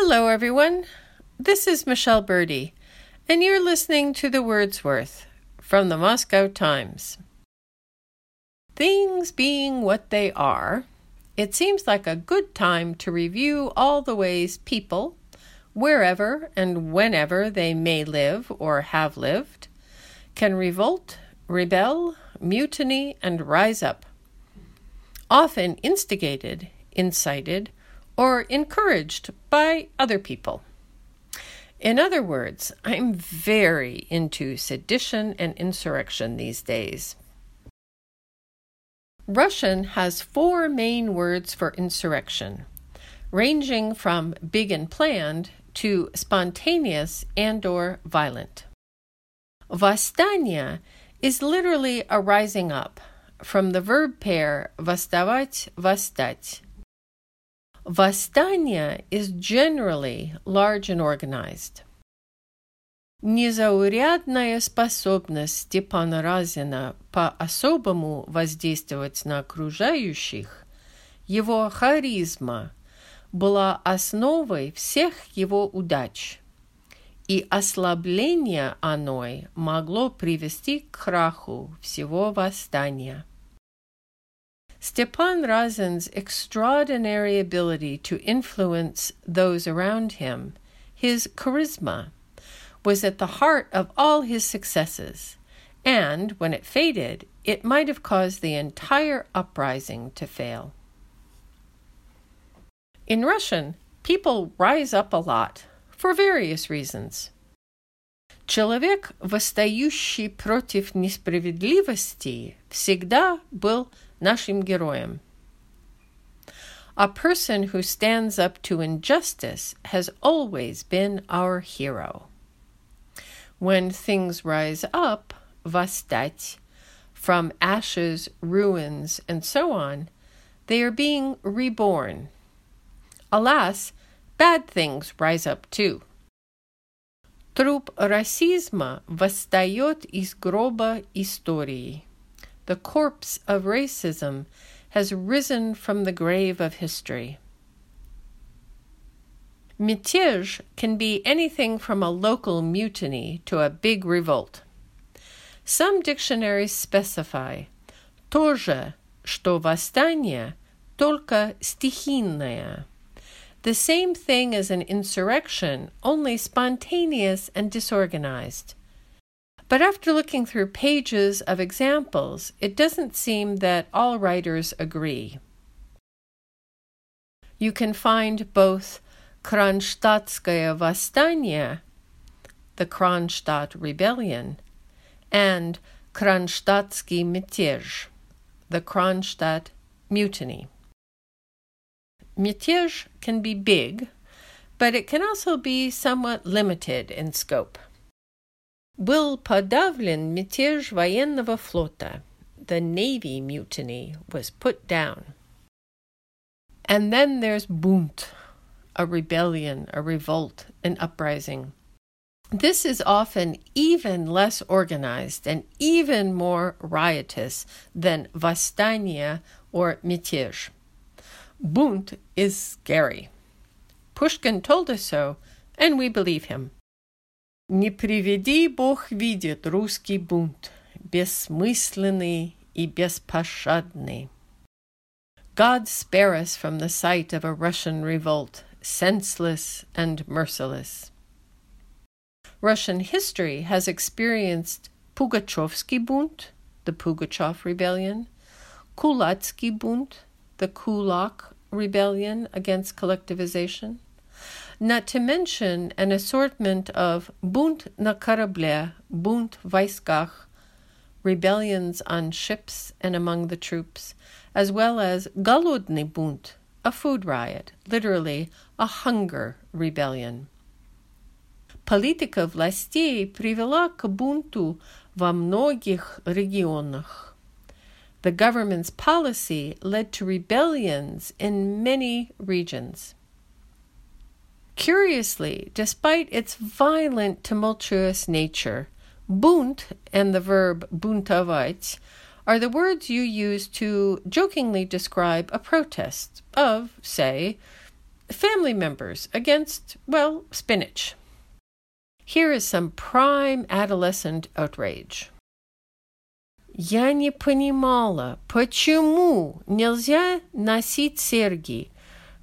Hello, everyone. This is Michele Berdy, and you're listening to The Word's Worth from the Moscow Times. Things being what they are, it seems like a good time to review all the ways people, wherever and whenever they may live or have lived, can revolt, rebel, mutiny, and rise up. Often instigated, incited, or encouraged by other people. In other words, I'm very into sedition and insurrection these days. Russian has four main words for insurrection, ranging from big and planned to spontaneous and or violent. Vastanya is literally a rising up from the verb pair vastavat, vastat, Восстание is generally large and organized. Незаурядная способность Степана Разина по-особому воздействовать на окружающих, его харизма, была основой всех его удач, и ослабление оной могло привести к краху всего восстания. Stepan Razin's extraordinary ability to influence those around him, his charisma, was at the heart of all his successes, and when it faded, it might have caused the entire uprising to fail. In Russian, people rise up a lot for various reasons. Человек, восстающий против несправедливости, всегда был нашим героем. A person who stands up to injustice has always been our hero. When things rise up, восстать, from ashes, ruins, and so on, they are being reborn. Alas, bad things rise up too. Труп расизма восстает из гроба истории the corpse of racism has risen from the grave of history. Mятеж can be anything from a local mutiny to a big revolt. Some dictionaries specify тоже, что восстание, только стихийное. The same thing as an insurrection, only spontaneous and disorganized. But after looking through pages of examples, it doesn't seem that all writers agree. You can find both Kronstadtskaya Восстание, the Kronstadt Rebellion, and Kronstadtский мятеж, the Kronstadt Mutiny. Mятеж can be big, but it can also be somewhat limited in scope. Был подавлен мятеж военного флота. The Navy mutiny was put down. And then there's Bunt, a rebellion, a revolt, an uprising. This is often even less organized and even more riotous than Vastania or Mятеж. Bunt is scary. Pushkin told us so, and we believe him. Не приведи Бог видит русский бунт, бессмысленный и беспощадный. God spare us from the sight of a Russian revolt, senseless and merciless. Russian history has experienced Pugachevsky Bunt, the Pugachev rebellion, Kulatsky Bunt, the Kulak rebellion against collectivization, not to mention an assortment of Bunt na Karable, Bunt Weisgach, rebellions on ships and among the troops, as well as Galudny bunt, a food riot, literally a hunger rebellion. Политика властей привела к бунту во многих регионах. The government's policy led to rebellions in many regions. Curiously, despite its violent, tumultuous nature, Bunt and the verb Buntaveit are the words you use to jokingly describe a protest of, say, family members against, well, spinach. Here is some prime adolescent outrage. Я не понимала, почему нельзя носить серьги.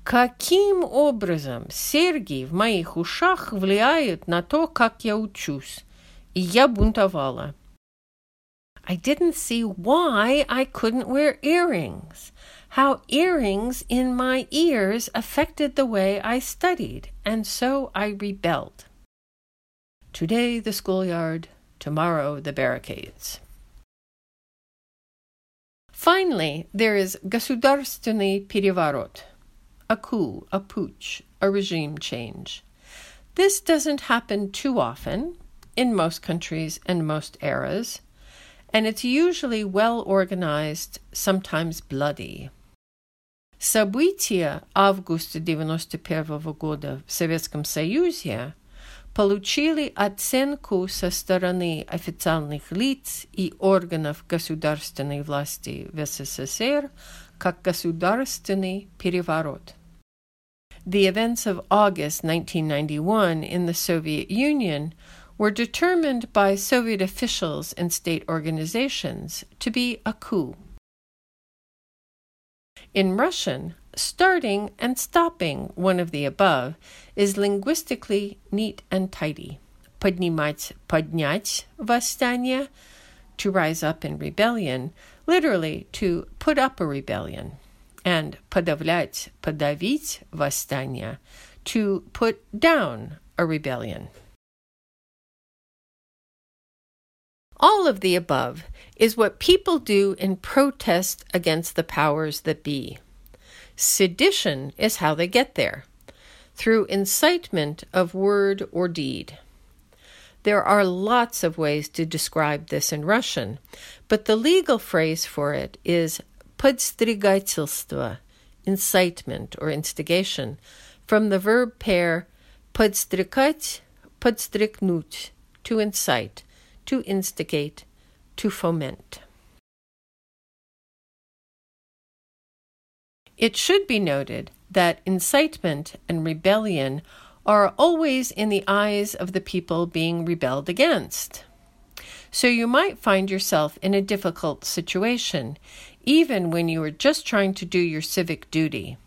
Каким образом серьги в моих ушах влияют на то, как я учусь? И я бунтовала. I didn't see why I couldn't wear earrings, how earrings in my ears affected the way I studied, and so I rebelled. Today the schoolyard, tomorrow the barricades. Finally, there is Государственный переворот, a coup, a putsch, a regime change. This doesn't happen too often in most countries and most eras and it's usually well organized, sometimes bloody. События августа 91 года в Советском Союзе получили оценку со стороны официальных лиц и органов государственной власти в СССР как государственный переворот. The events of August 1991 in the Soviet Union were determined by Soviet officials and state organizations to be a coup. In Russian, starting and stopping one of the above is linguistically neat and tidy. Поднимать, поднять восстание, to rise up in rebellion, literally to put up a rebellion, and подавлять, подавить восстание, to put down a rebellion. All of the above is what people do in protest against the powers that be. Sedition is how they get there through incitement of word or deed. There are lots of ways to describe this in Russian, but the legal phrase for it is подстрекательство, incitement or instigation, from the verb pair подстрекать, подстрекнуть, to incite, to instigate, to foment. It should be noted that incitement and rebellion are always in the eyes of the people being rebelled against. So you might find yourself in a difficult situation, even when you are just trying to do your civic duty.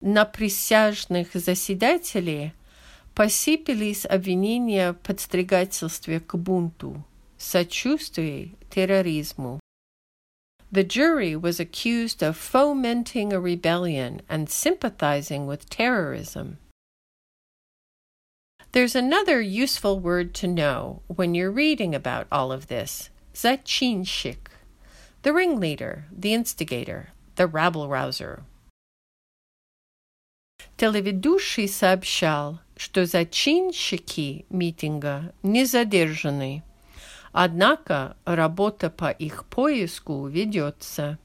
На присяжных заседателей посыпались обвинения в подстрекательстве к бунту, сочувствии терроризму. The jury was accused of fomenting a rebellion and sympathizing with terrorism. There's another useful word to know when you're reading about all of this Zachinshik, the ringleader, the instigator, the rabble rouser. Телеведущий сообщал, что зачинщики митинга не задержаны. Однако работа по их поиску ведется.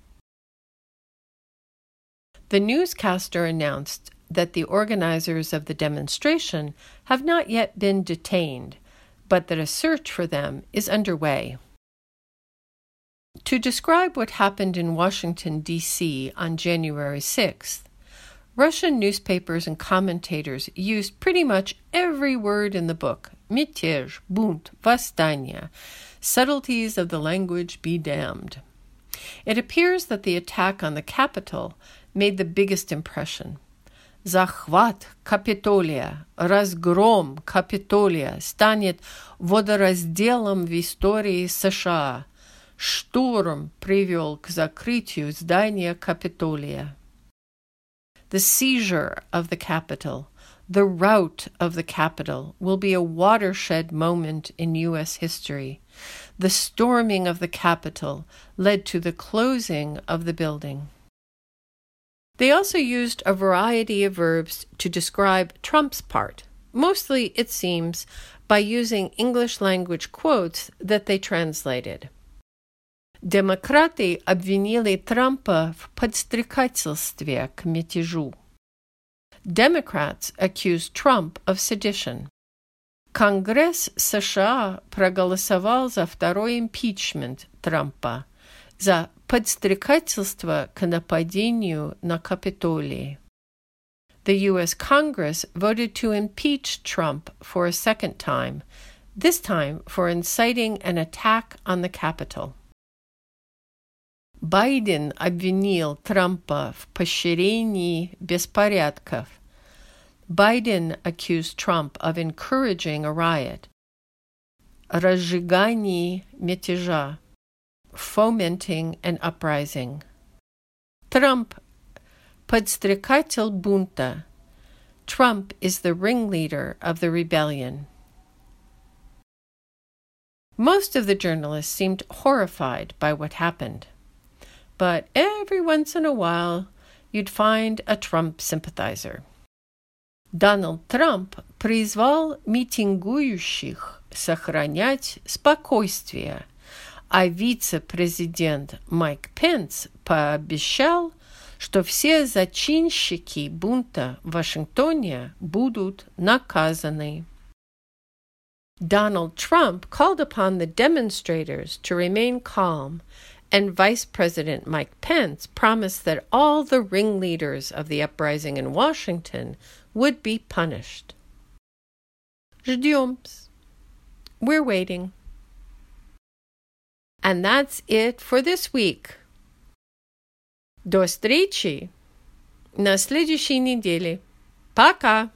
The newscaster announced that the organizers of the demonstration have not yet been detained, but that a search for them is underway. To describe what happened in Washington, D.C. on January 6th, Russian newspapers and commentators used pretty much every word in the book mятеж, бунт, восстание. Subtleties of the language be damned. It appears that the attack on the Capitol made the biggest impression. Захват Капитолия, разгром Капитолия станет водоразделом в истории США. Штурм привел к закрытию здания Капитолия. The seizure of the Capitol – the rout of the capital will be a watershed moment in U.S. history. The storming of the capital led to the closing of the building. They also used a variety of verbs to describe Trump's part, mostly, it seems, by using English language quotes that they translated. Демократы обвинили Трампа в подстрекательстве к мятежу. Democrats accused Trump of sedition. Конгресс США проголосовал за второй импичмент Трампа за подстрекательство к нападению на Капитолий. The U.S. Congress voted to impeach Trump for a second time, this time for inciting an attack on the Capitol. Байден обвинил Трампа в поощрении беспорядков. Biden accused Trump of encouraging a riot, разжигании мятежа, fomenting an uprising. Trump подстрекатель бунта. Trump is the ringleader of the rebellion. Most of the journalists seemed horrified by what happened. But every once in a while, you'd find a Trump sympathizer. Donald Trump призвал митингующих сохранять спокойствие, а вице-президент Майк Пенс пообещал, что все зачинщики бунта в Вашингтоне будут наказаны. Donald Trump called upon the demonstrators to remain calm, and Vice President Mike Pence promised that all the ringleaders of the uprising in Washington would be punished. Ждем. We're waiting. And that's it for this week. До встречи на следующей неделе. Пока!